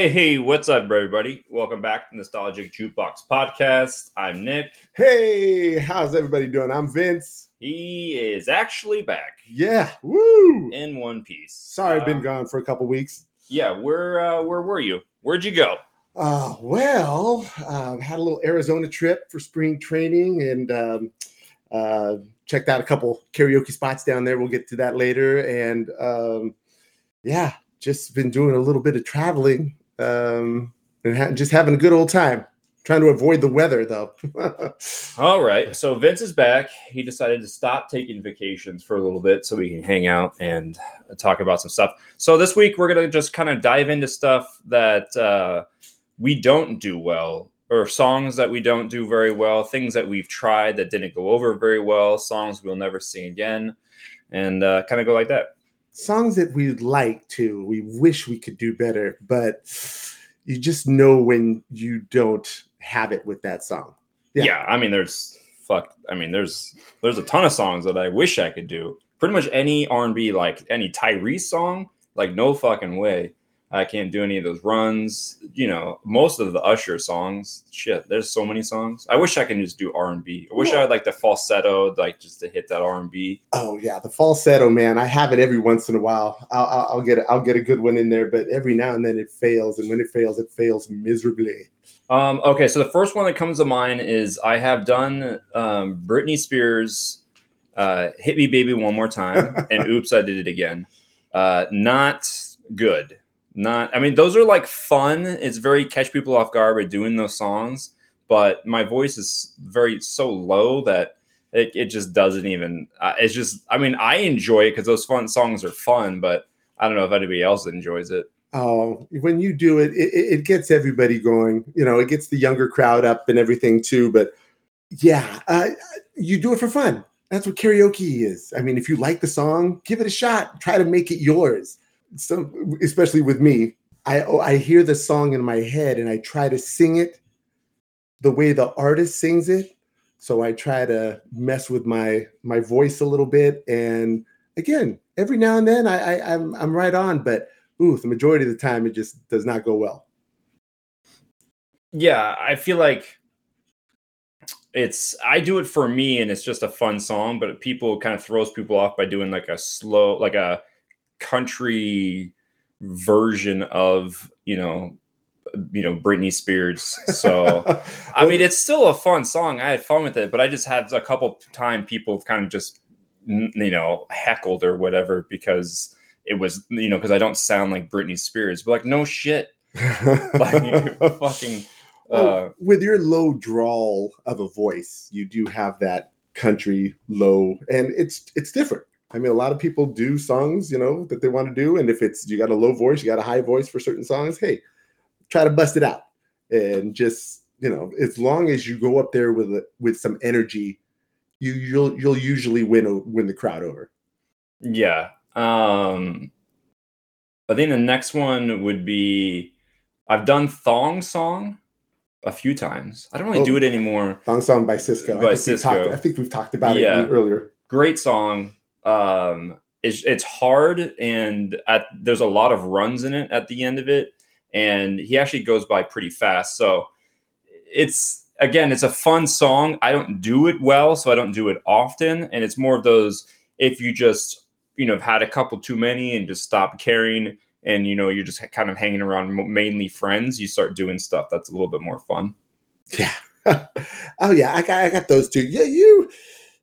Hey, what's up, everybody? Welcome back to Nostalgic Jukebox Podcast. I'm Nic. Hey, how's everybody doing? I'm Vince. He is actually back Yeah, woo! in one piece. Sorry, I've been Uh, gone for a couple weeks. Yeah, where uh, where were you? Where'd you go? Uh, well, uh, had a little Arizona trip for spring training and um, uh, checked out a couple karaoke spots down there. We'll get to that later. And um, yeah, just been doing a little bit of traveling um, and ha- just having a good old time. Trying to avoid the weather though. All right, so Vince is back. He decided to stop taking vacations for a little bit so we can hang out and talk about some stuff. So this week we're gonna just kind of dive into stuff that uh, we don't do well, or songs that we don't do very well, things that we've tried that didn't go over very well, songs we'll never sing again, and uh, kind of go like that. Songs that we'd like to, we wish we could do better, but you just know when you don't have it with that song. Yeah. Yeah. I mean, there's fuck. I mean, there's there's a ton of songs that I wish I could do. Pretty much any R and B, like any Tyrese song, like no fucking way. I can't do any of those runs. You know, most of the Usher songs. Shit, there's so many songs. I wish I could just do R and B. I wish I had like the falsetto, like just to hit that R and B. Oh yeah, the falsetto, man. I have it every once in a while. I'll, I'll, I'll get I'll get a good one in there, but every now and then it fails, and when it fails, it fails miserably. Um, okay, so the first one that comes to mind is I have done um, Britney Spears, uh, "Hit Me Baby One More Time," and "Oops, I Did It Again." Uh, not good. Not. I mean, those are like fun. It's very catch people off guard by doing those songs, but my voice is very so low that it, it just doesn't even. Uh, it's just. I mean, I enjoy it because those fun songs are fun, but I don't know if anybody else enjoys it. Oh, when you do it, it, it gets everybody going. You know, it gets the younger crowd up and everything too. But yeah, uh, you do it for fun. That's what karaoke is. I mean, if you like the song, give it a shot. Try to make it yours. So, especially with me, I oh, I hear the song in my head and I try to sing it the way the artist sings it. So I try to mess with my my voice a little bit. And again, every now and then I, I I'm I'm right on, but ooh, the majority of the time it just does not go well. yeah i feel like it's i do it for me and it's just a fun song but people kind of throws people off by doing like a slow like a country version of you know you know britney spears. So i mean it's still a fun song. I had fun with it but i just had a couple time people kind of just you know heckled or whatever because it was you know because i don't sound like britney spears. But like no shit. Like fucking uh Well, with your low drawl of a voice, you do have that country low, and it's it's different. I mean, a lot of people do songs, you know, that they want to do, and if it's you got a low voice, you got a high voice for certain songs. Hey, try to bust it out, and just you know, as long as you go up there with a, with some energy, you you'll you'll usually win win the crowd over. Yeah. Um I think the next one would be I've done Thong Song a few times. I don't really do Oh. it anymore. Thong song by Sisqó. By I think we've talked- Sisqó. I think we've talked about Yeah. it earlier. Great song. Um it's it's hard and at, there's a lot of runs in it at the end of it and he actually goes by pretty fast. So it's again it's a fun song. I don't do it well, so I don't do it often and it's more of those if you just you know have had a couple too many and just stop caring and you know you're just kind of hanging around mainly friends you start doing stuff that's a little bit more fun Yeah. oh yeah, I got I got those two. Yeah, you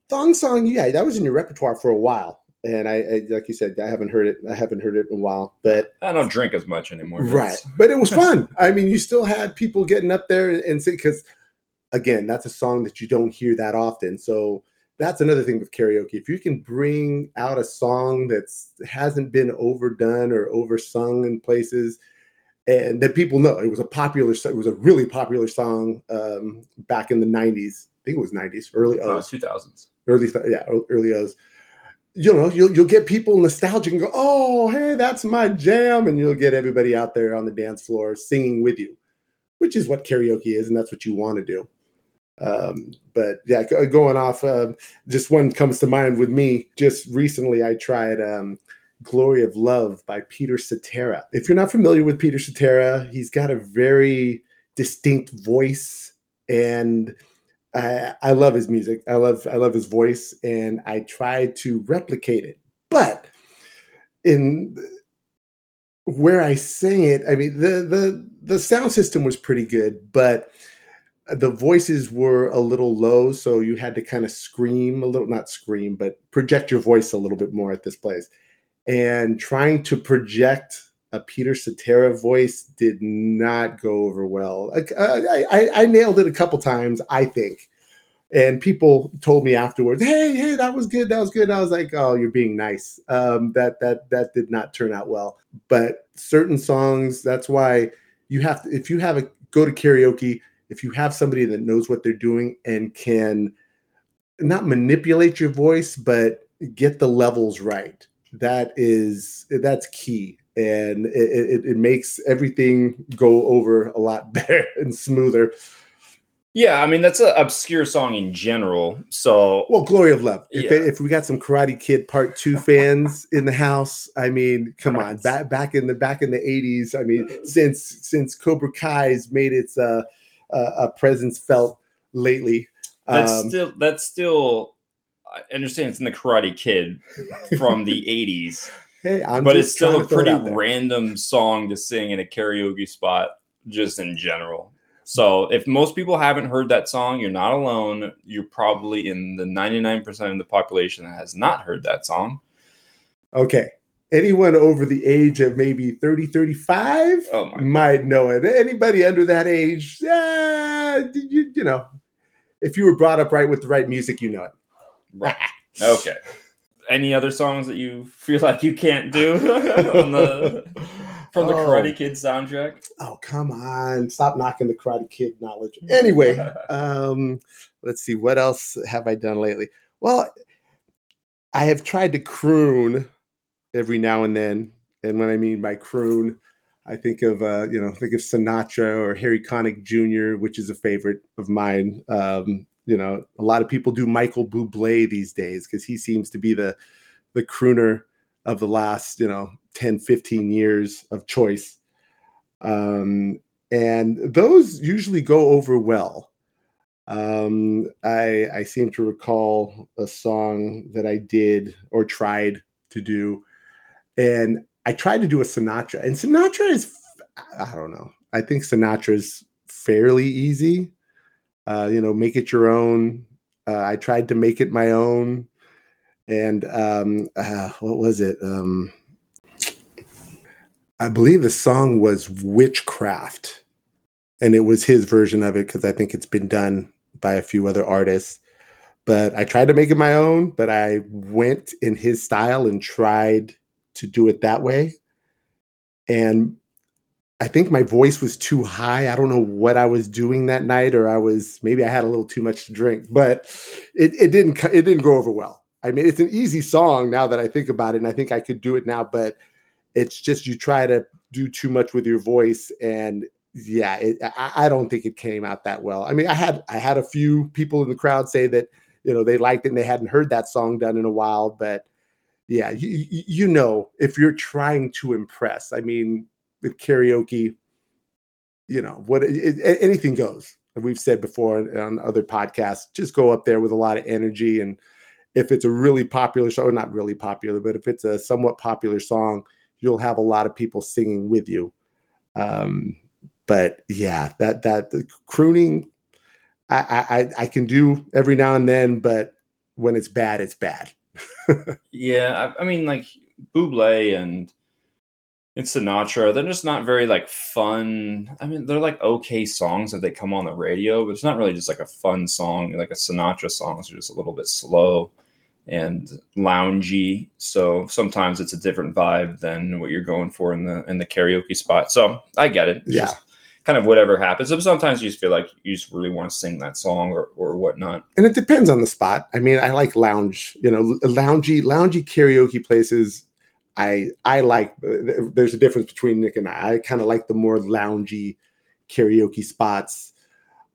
thong song. Yeah, that was in your repertoire for a while, and I, I like you said, I haven't heard it. I haven't heard it in a while, but i don't drink as much anymore right. But it was fun. I mean, you still had people getting up there and sing because, again, that's a song that you don't hear that often. So that's another thing with karaoke. If you can bring out a song that's hasn't been overdone or oversung in places, and that people know it was a popular, it was a really popular song um, back in the '90s. I think it was '90s, early O's, 2000s early yeah, early O's. You know, you'll you'll get people nostalgic and go, "Oh, hey, that's my jam," and you'll get everybody out there on the dance floor singing with you, which is what karaoke is, and that's what you want to do. Um, but yeah, going off, um, just one comes to mind with me. Just recently, I tried um, Glory of Love by Peter Cetera. If you're not familiar with Peter Cetera, he's got a very distinct voice and I, love his music. I love I love his voice and I try to replicate it. But in where I sang it, I mean the the the sound system was pretty good, but the voices were a little low, so you had to kind of scream a little, not scream, but project your voice a little bit more at this place. And trying to project a Peter Cetera voice did not go over well. I, I, I nailed it a couple times, I think. And people told me afterwards, "Hey, hey, that was good. That was good." I was like, "Oh, you're being nice." Um, that that that did not turn out well. But certain songs, that's why you have to. If you have a go to karaoke, if you have somebody that knows what they're doing and can not manipulate your voice, but get the levels right, that is that's key and it, it, it, makes everything go over a lot better and smoother. Yeah, I mean that's an obscure song in general. So, well, "Glory of Love." If, yeah. if we got some Karate Kid Part Two fans in the house, I mean, come on, back back in the back in the eighties. I mean, since since Cobra Kai's made its uh, uh, presence felt lately, that's um, still that's still. I understand it's in the Karate Kid from the '80s. Hey, I'm but it's still a pretty random song to sing in a karaoke spot, just in general. So if most people haven't heard that song, you're not alone. You're probably in the 99% of the population that has not heard that song. Okay. Anyone over the age of maybe 30, 35 oh might know it. Anybody under that age, yeah, you, you know, if you were brought up right with the right music, you know it. Right. Okay any other songs that you feel like you can't do on the from the oh. Karate Kid soundtrack? Oh, come on. Stop knocking the Karate Kid knowledge. Anyway, um, let's see. What else have I done lately? Well, I have tried to croon every now and then. And when I mean by croon, I think of uh, you know, think of Sinatra or Harry Connick Jr., which is a favorite of mine. Um, you know, a lot of people do Michael Bublé these days because he seems to be the the crooner of the last, you know, 10, 15 years of choice. Um, and those usually go over well. Um, I I seem to recall a song that I did or tried to do, and I tried to do a Sinatra, and Sinatra is I don't know. I think Sinatra is fairly easy uh, you know, make it your own. Uh, I tried to make it my own, and um, uh, what was it? Um, I believe the song was Witchcraft, and it was his version of it because I think it's been done by a few other artists. But I tried to make it my own, but I went in his style and tried to do it that way. And I think my voice was too high. I don't know what I was doing that night, or I was maybe I had a little too much to drink, but it, it didn't it didn't go over well. I mean, it's an easy song now that I think about it, and I think I could do it now, but it's just you try to do too much with your voice, and yeah, it, I, I don't think it came out that well. I mean, I had I had a few people in the crowd say that you know they liked it and they hadn't heard that song done in a while, but yeah, you, you know, if you're trying to impress, I mean, karaoke, you know, what it, it, anything goes. We've said before on other podcasts, just go up there with a lot of energy. And if it's a really popular show, not really popular, but if it's a somewhat popular song, you'll have a lot of people singing with you. Um, but yeah, that that the crooning, I, I I can do every now and then, but when it's bad, it's bad. yeah, I, I mean, like Buble and it's Sinatra. They're just not very like fun. I mean, they're like okay songs that they come on the radio, but it's not really just like a fun song. Like a Sinatra song is just a little bit slow and loungy. So sometimes it's a different vibe than what you're going for in the in the karaoke spot. So I get it. It's yeah. kind of whatever happens. But sometimes you just feel like you just really want to sing that song or or whatnot. And it depends on the spot. I mean, I like lounge, you know, loungy, loungy karaoke places I I like there's a difference between Nic and I. I kind of like the more loungy karaoke spots.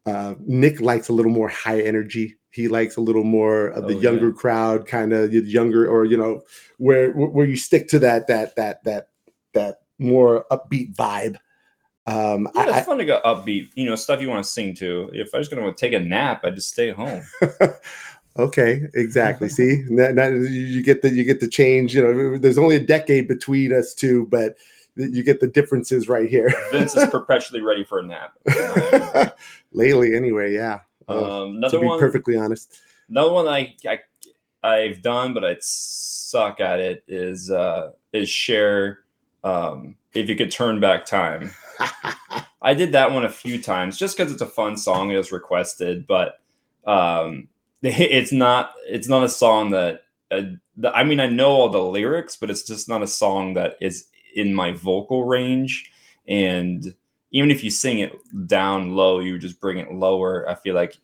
Uh, Nic likes a little more high energy he likes a little more of the Oh, younger yeah. crowd, kind of younger, or you know, where where you stick to that that that that that more upbeat vibe. Um, Yeah, it's I, fun to go upbeat, you know, stuff you want to sing to. If I was going to take a nap, I'd just stay home. Okay, exactly. See, you get the you get the change. You know, there's only a decade between us two, but you get the differences right here. Vince is perpetually ready for a nap. Lately, anyway, yeah. Uh, Um, to another be one, perfectly honest. another one I, I I've done, but I suck at it is uh is Cher. Um, if you could turn back time, I did that one a few times just because it's a fun song. It was requested, but um, it's not it's not a song that uh, the, I mean I know all the lyrics, but it's just not a song that is in my vocal range. And even if you sing it down low, you just bring it lower. I feel like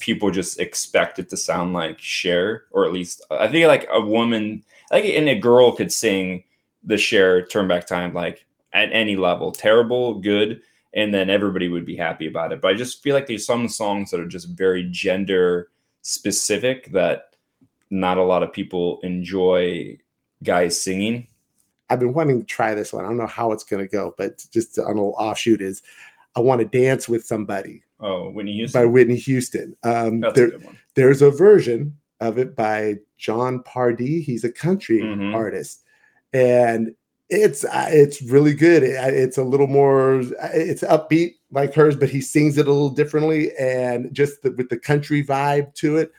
people just expect it to sound like Cher, or at least I think like a woman, like and a girl could sing the Cher "Turn Back Time" like at any level, terrible, good, and then everybody would be happy about it. But I just feel like there's some songs that are just very gender specific that not a lot of people enjoy guys singing. I've been wanting to try this one. I don't know how it's going to go, but just on an offshoot is I want to dance with somebody Oh, Whitney Houston. by Whitney Houston. Um, That's there, a good one. there's a version of it by Jon Pardi. He's a country Mhm. artist, and it's uh, it's really good. It- it's a little more it's upbeat like hers, but he sings it a little differently, and just the, with the country vibe to it.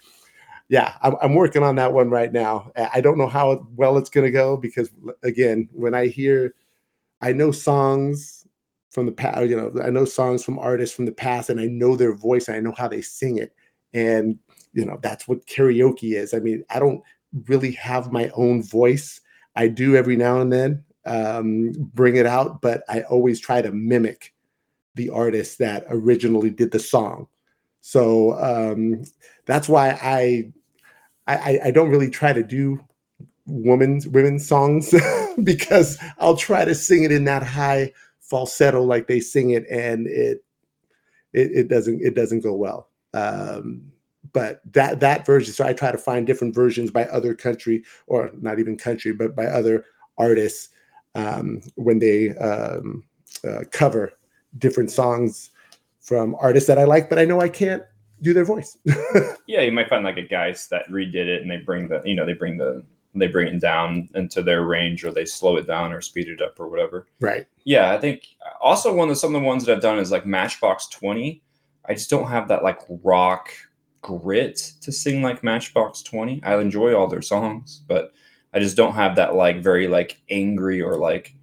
Yeah, I'm, I'm working on that one right now. I don't know how well it's going to go because again, when I hear, I know songs from the past. You know, I know songs from artists from the past, and I know their voice, and I know how they sing it, and you know that's what karaoke is. I mean, I don't really have my own voice. I do every now and then um, bring it out, but I always try to mimic the artist that originally did the song. So um, that's why I, I I don't really try to do women's women's songs because I'll try to sing it in that high falsetto like they sing it, and it it, it doesn't it doesn't go well. Um, but that that version, so I try to find different versions by other country or not even country, but by other artists um, when they um, uh, cover different songs from artists that I like, but I know I can't do their voice. Yeah, you might find like a guys that redid it and they bring the you know they bring the they bring it down into their range or they slow it down or speed it up or whatever. right. Yeah, I think also one of some of the ones that I've done is like Matchbox Twenty. I just don't have that like rock grit to sing like Matchbox Twenty. I enjoy all their songs, but I just don't have that like very like angry or like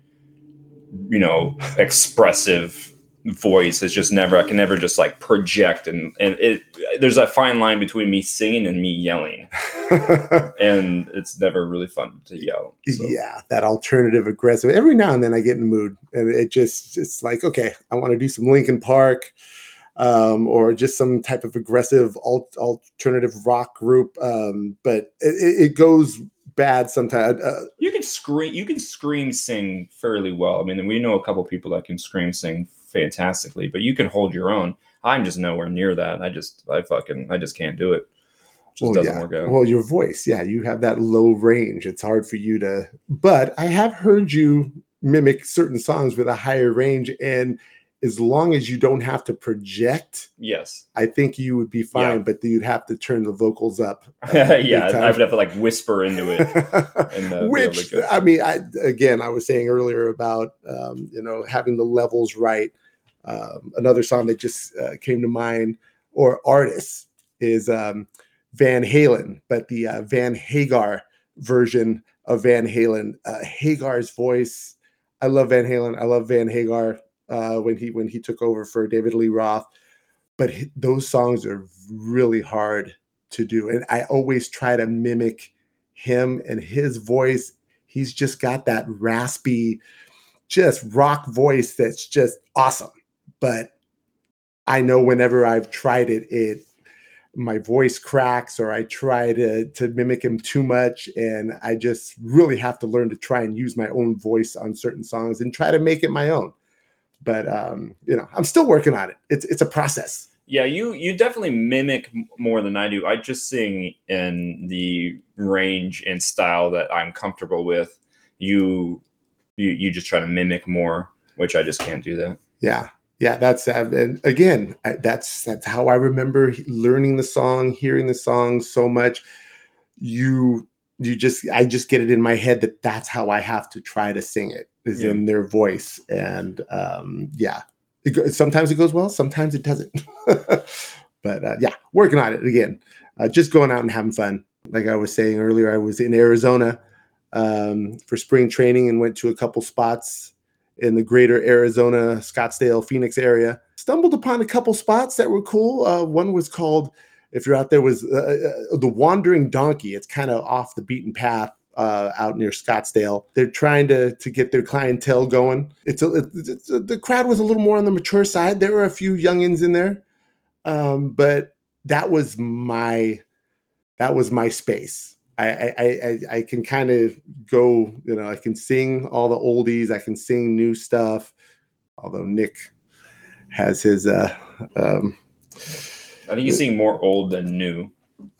you know expressive voice. It's just never I can never just like project and and it there's a fine line between me singing and me yelling, and it's never really fun to yell. So. Yeah, that alternative aggressive. Every now and then I get in the mood, and it just it's like, okay, I want to do some Linkin Park, um, or just some type of aggressive alt- alternative rock group. Um, but it, it it goes bad sometimes. Uh, You can scream. You can scream sing fairly well. I mean, we know a couple people that can scream sing fantastically, but you can hold your own. I'm just nowhere near that. I just, I fucking, I just can't do it. Just well, doesn't yeah. work out. Well, your voice, yeah, you have that low range. It's hard for you to. But I have heard you mimic certain songs with a higher range, and as long as you don't have to project, yes. I think you would be fine. Yeah. But you'd have to turn the vocals up. yeah, time. I would have to like whisper into it. And, uh, Which. I mean, I again, I was saying earlier about um, you know having the levels right. Um, another song that just uh, came to mind, or artists, is um, Van Halen, but the uh, Van Hagar version of Van Halen. Uh, Hagar's voice, I love Van Halen. I love Van Hagar uh, when he when he took over for David Lee Roth. But those songs are really hard to do, and I always try to mimic him and his voice. He's just got that raspy, just rock voice that's just awesome. But I know whenever I've tried it, it my voice cracks or I try to to mimic him too much and I just really have to learn to try and use my own voice on certain songs and try to make it my own. But um, you know, I'm still working on it. It's it's a process. Yeah, you you definitely mimic more than I do. I just sing in the range and style that I'm comfortable with. You you you just try to mimic more, which I just can't do that. Yeah, yeah, that's uh, and again, that's that's how I remember learning the song, hearing the song so much. You you just I just get it in my head that that's how I have to try to sing it is Yeah. in their voice, and um, yeah, it, sometimes it goes well, sometimes it doesn't. but uh, yeah, working on it again. Uh, just going out and having fun. Like I was saying earlier, I was in Arizona um, for spring training and went to a couple spots in the greater Arizona, Scottsdale, Phoenix area. Stumbled upon a couple spots that were cool. Uh, one was called, if you're out there, was uh, uh, the Wandering Donkey. It's kind of off the beaten path uh, out near Scottsdale. They're trying to to get their clientele going. It's, a, it's, it's the crowd was a little more on the mature side. There were a few youngins in there, um, but that was my that was my space. I I I, I- can kind of go, you know, I can sing all the oldies, I can sing new stuff. Although Nic has his uh um I think you sing more old than new.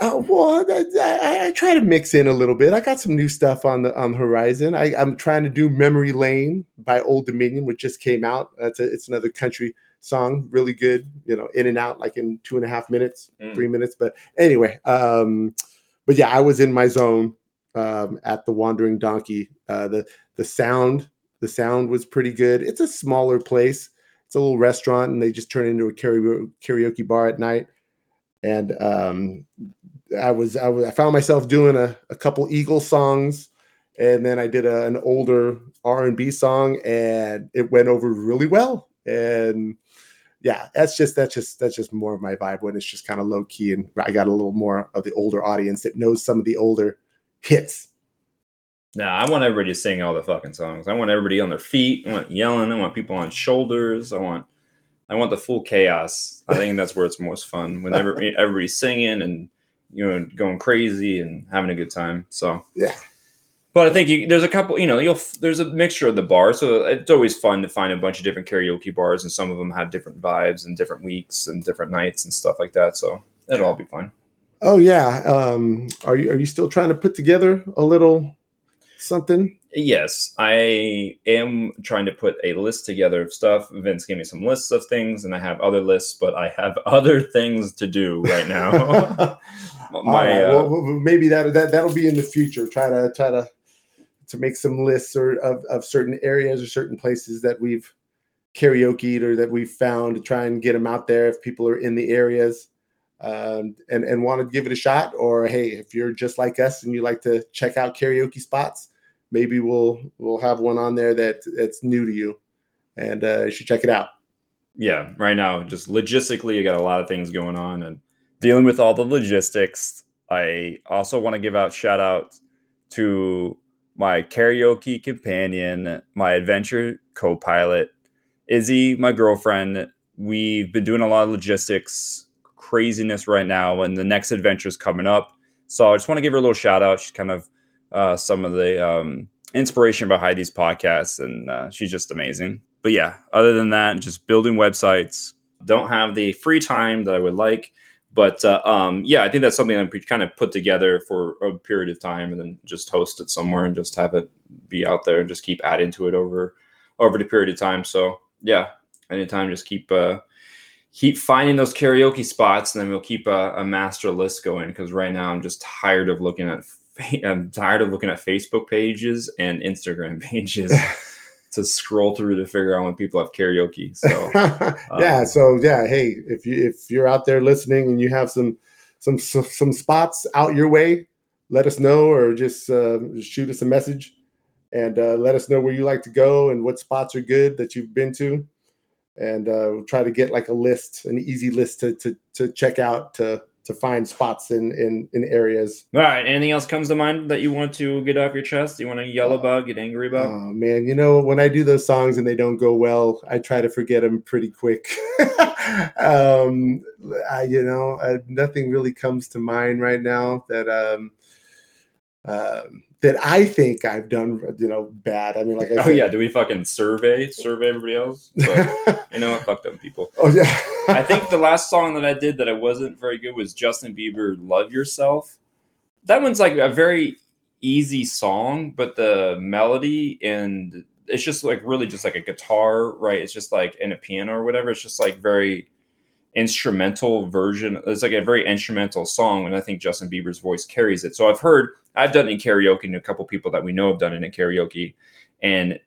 Oh well, I, I, I try to mix in a little bit. I got some new stuff on the on the horizon. I, I'm trying to do "Memory Lane" by Old Dominion, which just came out. That's a, it's another country song, really good. You know, in and out like in two and a half minutes, Mm. three minutes. But anyway, um, but yeah, I was in my zone um, at the Wandering Donkey. Uh, the the sound the sound was pretty good. It's a smaller place. It's a little restaurant, and they just turn into a karaoke karaoke bar at night. And um, I was I was I found myself doing a, a couple Eagle songs, and then I did a, an older R and B song, and it went over really well. And yeah, that's just that's just that's just more of my vibe when it's just kind of low key, and I got a little more of the older audience that knows some of the older hits. Nah, I want everybody to sing all the fucking songs. I want everybody on their feet. I want yelling. I want people on shoulders. I want, I want the full chaos. I think that's where it's most fun when every, everybody's singing and you know going crazy and having a good time. So Yeah. But I think you, there's a couple. You know, you'll there's a mixture of the bars, so it's always fun to find a bunch of different karaoke bars, and some of them have different vibes and different weeks and different nights and stuff like that. So it'll all be fun. Oh yeah, um, are you are you still trying to put together a little something? Yes, I am trying to put a list together of stuff. Vince gave me some lists of things, and I have other lists, but I have other things to do right now. My right, uh, well, maybe that that that'll be in the future. Try to try to to make some lists or of, of certain areas or certain places that we've karaokeed or that we've found to try and get them out there if people are in the areas um, and and want to give it a shot. Or hey, if you're just like us and you like to check out karaoke spots, maybe we'll we'll have one on there that that's new to you, and uh, you should check it out. yeah, right now, just logistically, you got a lot of things going on and dealing with all the logistics. I also want to give out shout out to my karaoke companion, my adventure co pilot, Izzy, my girlfriend. We've been doing a lot of logistics craziness right now, and the next adventure is coming up. So I just want to give her a little shout out. She's kind of uh, some of the um, inspiration behind these podcasts, and uh, she's just amazing. But yeah, other than that, just building websites. Don't have the free time that I would like, but uh, um, yeah, I think that's something I'm kind of put together for a period of time, and then just host it somewhere and just have it be out there and just keep adding to it over over the period of time. So yeah, anytime, just keep uh, keep finding those karaoke spots, and then we'll keep a, a master list going. Because right now, I'm just tired of looking at I'm tired of looking at Facebook pages and Instagram pages to scroll through to figure out when people have karaoke. So yeah. um, So yeah. Hey, if you if you're out there listening and you have some some some, some spots out your way, let us know or just uh, shoot us a message and uh, let us know where you like to go and what spots are good that you've been to, and uh, we'll try to get like a list, an easy list to to to check out to to find spots in in in areas. all right, anything else comes to mind that you want to get off your chest? You want to yell about, get angry about? Oh man, you know when I do those songs and they don't go well, I try to forget them pretty quick. um, I, you know, uh, nothing really comes to mind right now that um, um that I think I've done, you know, bad. I mean, like I Oh said, yeah, do we fucking survey survey everybody else? But, you know what? Fuck them people. oh yeah. I think the last song that I did that I wasn't very good was Justin Bieber "Love Yourself." That one's like a very easy song, but the melody and it's just like really just like a guitar, right? It's just like in a piano or whatever. It's just like very instrumental version. It's like a very instrumental song, and I think Justin Bieber's voice carries it. So I've heard I've done it in karaoke, and a couple people that we know have done it in karaoke, and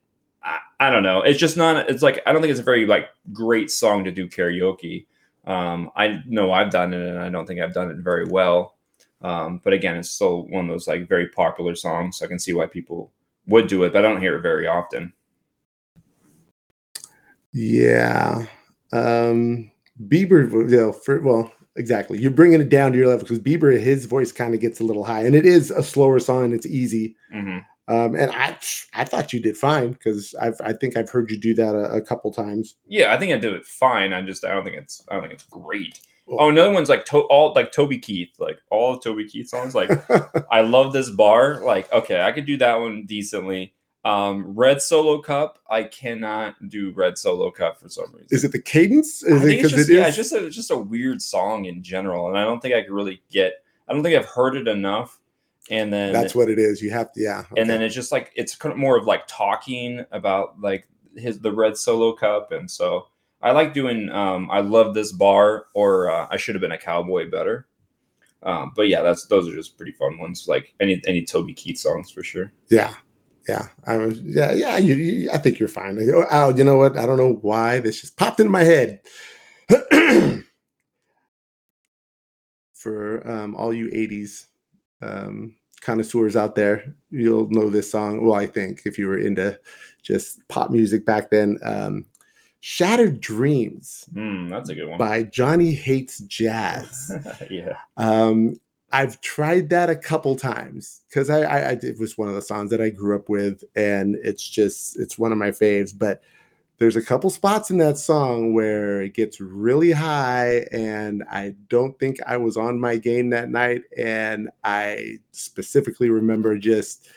I, I don't know. It's just not. It's like I don't think it's a very like great song to do karaoke. Um, I know I've done it, and I don't think I've done it very well. Um, but again, it's still one of those like very popular songs. So I can see why people would do it, but I don't hear it very often. Yeah. Um Bieber, you know, for well, exactly. You're bringing it down to your level because Bieber, his voice kind of gets a little high, and it is a slower song. And it's easy. Mhm. Um, and I, I thought you did fine because I've, I think I've heard you do that a, a couple times. Yeah, I think I did it fine. I just I don't think it's I don't think it's great. Well- Oh, another one's like to- all like Toby Keith, like all of Toby Keith songs. Like I love this bar. Like okay, I could do that one decently. Um, Red Solo Cup, I cannot do Red Solo Cup for some reason. is it the cadence? Is it it's because just it is? yeah, it's just a just a weird song in general, and I don't think I could really get. I don't think I've heard it enough, and then that's what it is. You have to, yeah. and then it's just like it's kind of more of like talking about like his the red solo cup and so i like doing um i love this bar or uh, i should have been a cowboy better um but yeah that's those are just pretty fun ones like any any toby keith songs for sure Yeah, yeah, I was, yeah, yeah. You, you, I think you're fine. Like, oh, you know what? I don't know why this just popped in my head. For um, all you '80s um, connoisseurs out there, you'll know this song. Well, I think if you were into just pop music back then, um, "Shattered Dreams" Hmm, that's a good one by Johnny Hates Jazz. yeah Um, I've tried that a couple times because I, I, I it was one of the songs that I grew up with, and it's just it's one of my faves. But there's a couple spots in that song where it gets really high, and I don't think I was on my game that night. And I specifically remember just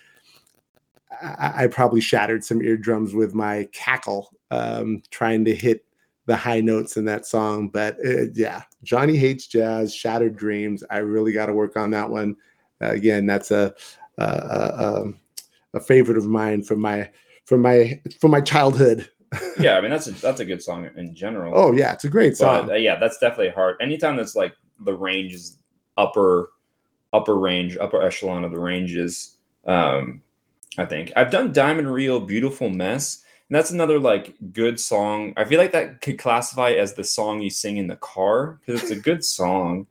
I, I probably shattered some eardrums with my cackle um, trying to hit the high notes in that song. But uh, yeah, Johnny hates jazz, shattered dreams. I really got to work on that one. Uh, again, that's a, a a a favorite of mine from my from my from my childhood. yeah i mean that's a that's a good song in general Oh yeah, it's a great but song. uh, yeah that's definitely hard anytime that's like the range is upper upper range upper echelon of the ranges um i think i've done diamond rio beautiful mess and that's another like good song i feel like that could classify as the song you sing in the car because it's a good song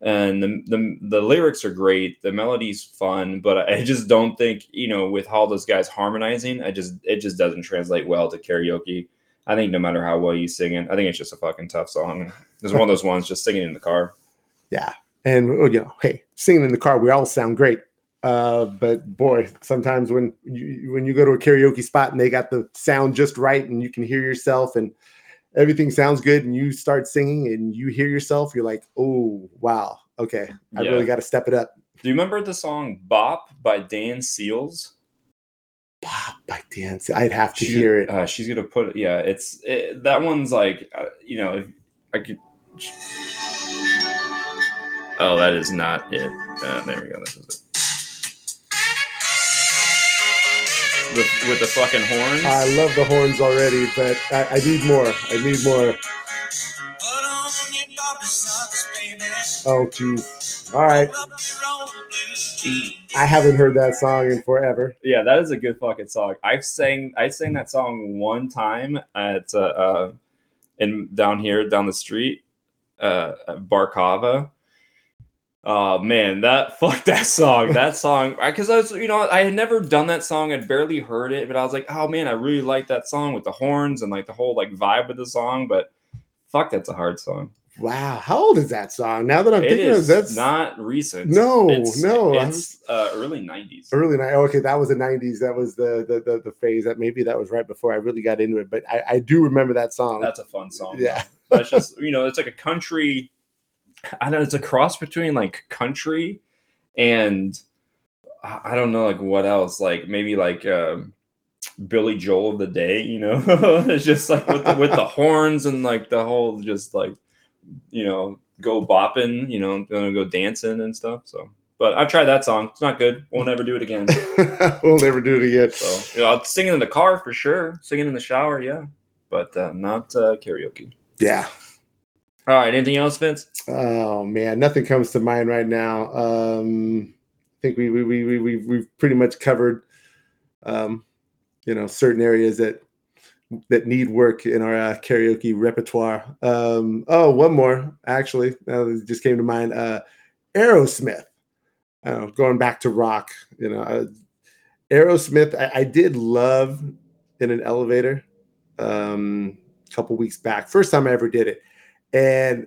and the, the the lyrics are great the melody's fun but i just don't think you know with all those guys harmonizing i just it just doesn't translate well to karaoke I think no matter how well you sing it, I think it's just a fucking tough song. It's one of those ones just singing in the car. Yeah, and you know, hey, singing in the car, we all sound great. Uh, but boy, sometimes when you when you go to a karaoke spot and they got the sound just right and you can hear yourself and everything sounds good and you start singing and you hear yourself, you're like, oh wow, okay, I Yeah. really got to step it up. Do you remember the song "Bop" by Dan Seals? Pop by dance. I'd have to She- hear it. Uh, she's gonna put it. Yeah, it's it, that one's like uh, you know if I could. Oh, that is not it. Uh, there we go. This is it. With, with the fucking horns. I love the horns already, but I, I need more. I need more. Oh, geez. All right. I haven't heard that song in forever. Yeah, that is a good fucking song. I've sang I sang that song one time at uh, uh in down here down the street uh at Barkava. Oh man, that fuck that song. That song because I was you know I had never done that song. I'd barely heard it, but I was like, oh man, I really like that song with the horns and like the whole like vibe of the song. But fuck, that's a hard song. Wow. How old is that song? Now that I'm It thinking of that's not recent. No, It's- no, it's uh, early '90s. early night. Okay, that was the 90s. That was the the the, the phase that maybe that was right before I really got into it. But I, I do remember that song. That's a fun song. Yeah. That's just you know, it's like a country. I don't know. It's a cross between like country and I don't know, like what else? Like maybe like um, Billy Joel of the day, you know? it's just like with the, with the horns and like the whole just like you know go bopping, you know, gonna go dancing and stuff. So, but I've tried that song. It's not good. We'll never do it again. we'll never do it again. So, you know, I'll sing it in the car for sure. Singing in the shower, yeah, but uh, not uh, karaoke. Yeah. All right. Anything else, Vince? Oh man, nothing comes to mind right now. Um, I think we we we we we've, pretty much covered, um, you know, certain areas that that need work in our uh, karaoke repertoire. Um, oh, one more actually, uh, just came to mind. Uh, Aerosmith. Going back to rock, you know, uh, Aerosmith. I, I did love in an elevator um, a couple weeks back. First time I ever did it, and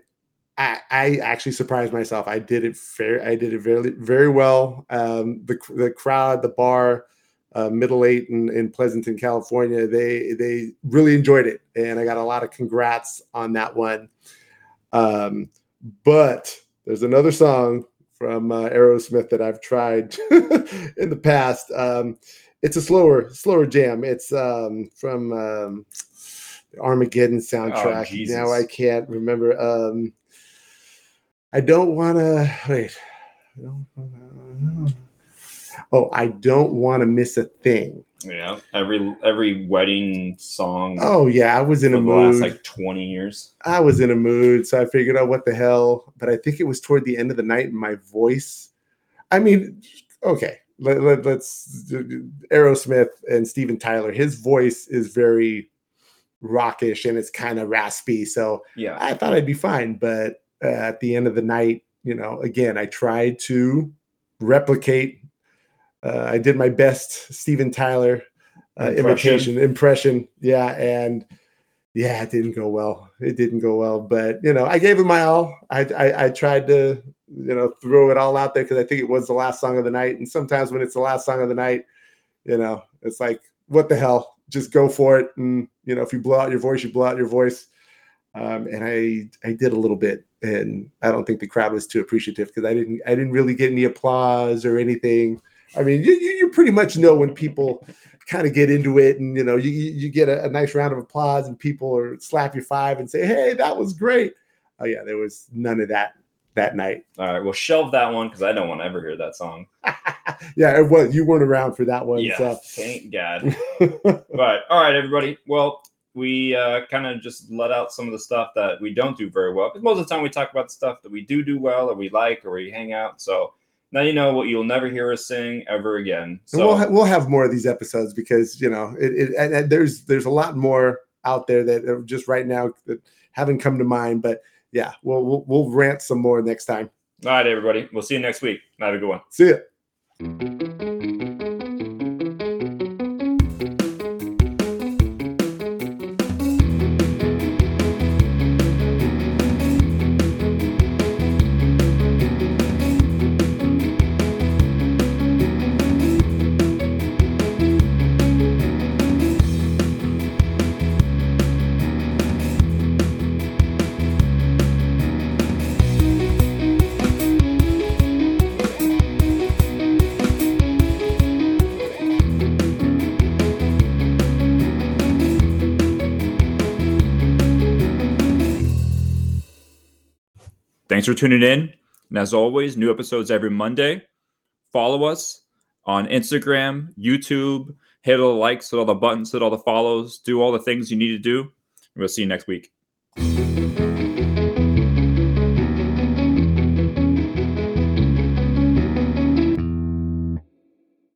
I, I actually surprised myself. I did it fair. I did it very very well. Um, the the crowd, the bar, uh, Middle Eight in, in Pleasanton, California, they they really enjoyed it, and I got a lot of congrats on that one. Um, but there's another song from uh, Aerosmith that I've tried in the past. Um, it's a slower slower jam. It's um, from um, Armageddon soundtrack. Jesus. now I can't remember. Um, I don't want to wait. I don't wanna- Oh, I don't want to miss a thing. Yeah. Every every wedding song Oh yeah, I was in a the last mood. like twenty years. I was in a mood, so I figured out what the hell. But I think it was toward the end of the night, and my voice. I mean, okay, let, let, let's Aerosmith and Steven Tyler. His voice is very rockish and it's kind of raspy, so Yeah. I thought I'd be fine. But uh, at the end of the night, you know, again, I tried to replicate. Uh, I did my best Steven Tyler uh, Impression. imitation impression. Yeah, and yeah, it didn't go well. It didn't go well, but you know, I gave it my all. I I, I tried to you know throw it all out there because I think it was the last song of the night. And sometimes when it's the last song of the night, you know, it's like what the hell, just go for it. And you know, if you blow out your voice, you blow out your voice. Um, and I I did a little bit, and I don't think the crowd was too appreciative because I didn't I didn't really get any applause or anything. I mean, you you, pretty much know when people kind of get into it, and you know you you get a, a nice round of applause, and people or slap you five and say, "Hey, that was great." Oh yeah, there was none of that that night. All right. Well, shelve that one because I don't want to ever hear that song. yeah, it was you weren't around for that one. yeah. So. Thank God. but all right, everybody. Well, we uh, kind of just let out some of the stuff that we don't do very well. Because most of the time we talk about the stuff that we do do well, or we like, or we hang out. So now you know what you'll never hear us sing ever again. And So we'll ha- we'll have more of these episodes because you know it, it and, and there's there's a lot more out there that just right now that haven't come to mind. But yeah, we'll we'll, we'll rant some more next time. all right, everybody. We'll see you next week. Have a good one. See ya. Thanks for tuning in. And as always, new episodes every Monday. Follow us on Instagram, YouTube, hit all the likes, hit all the buttons, hit all the follows, do all the things you need to do. And we'll see you next week.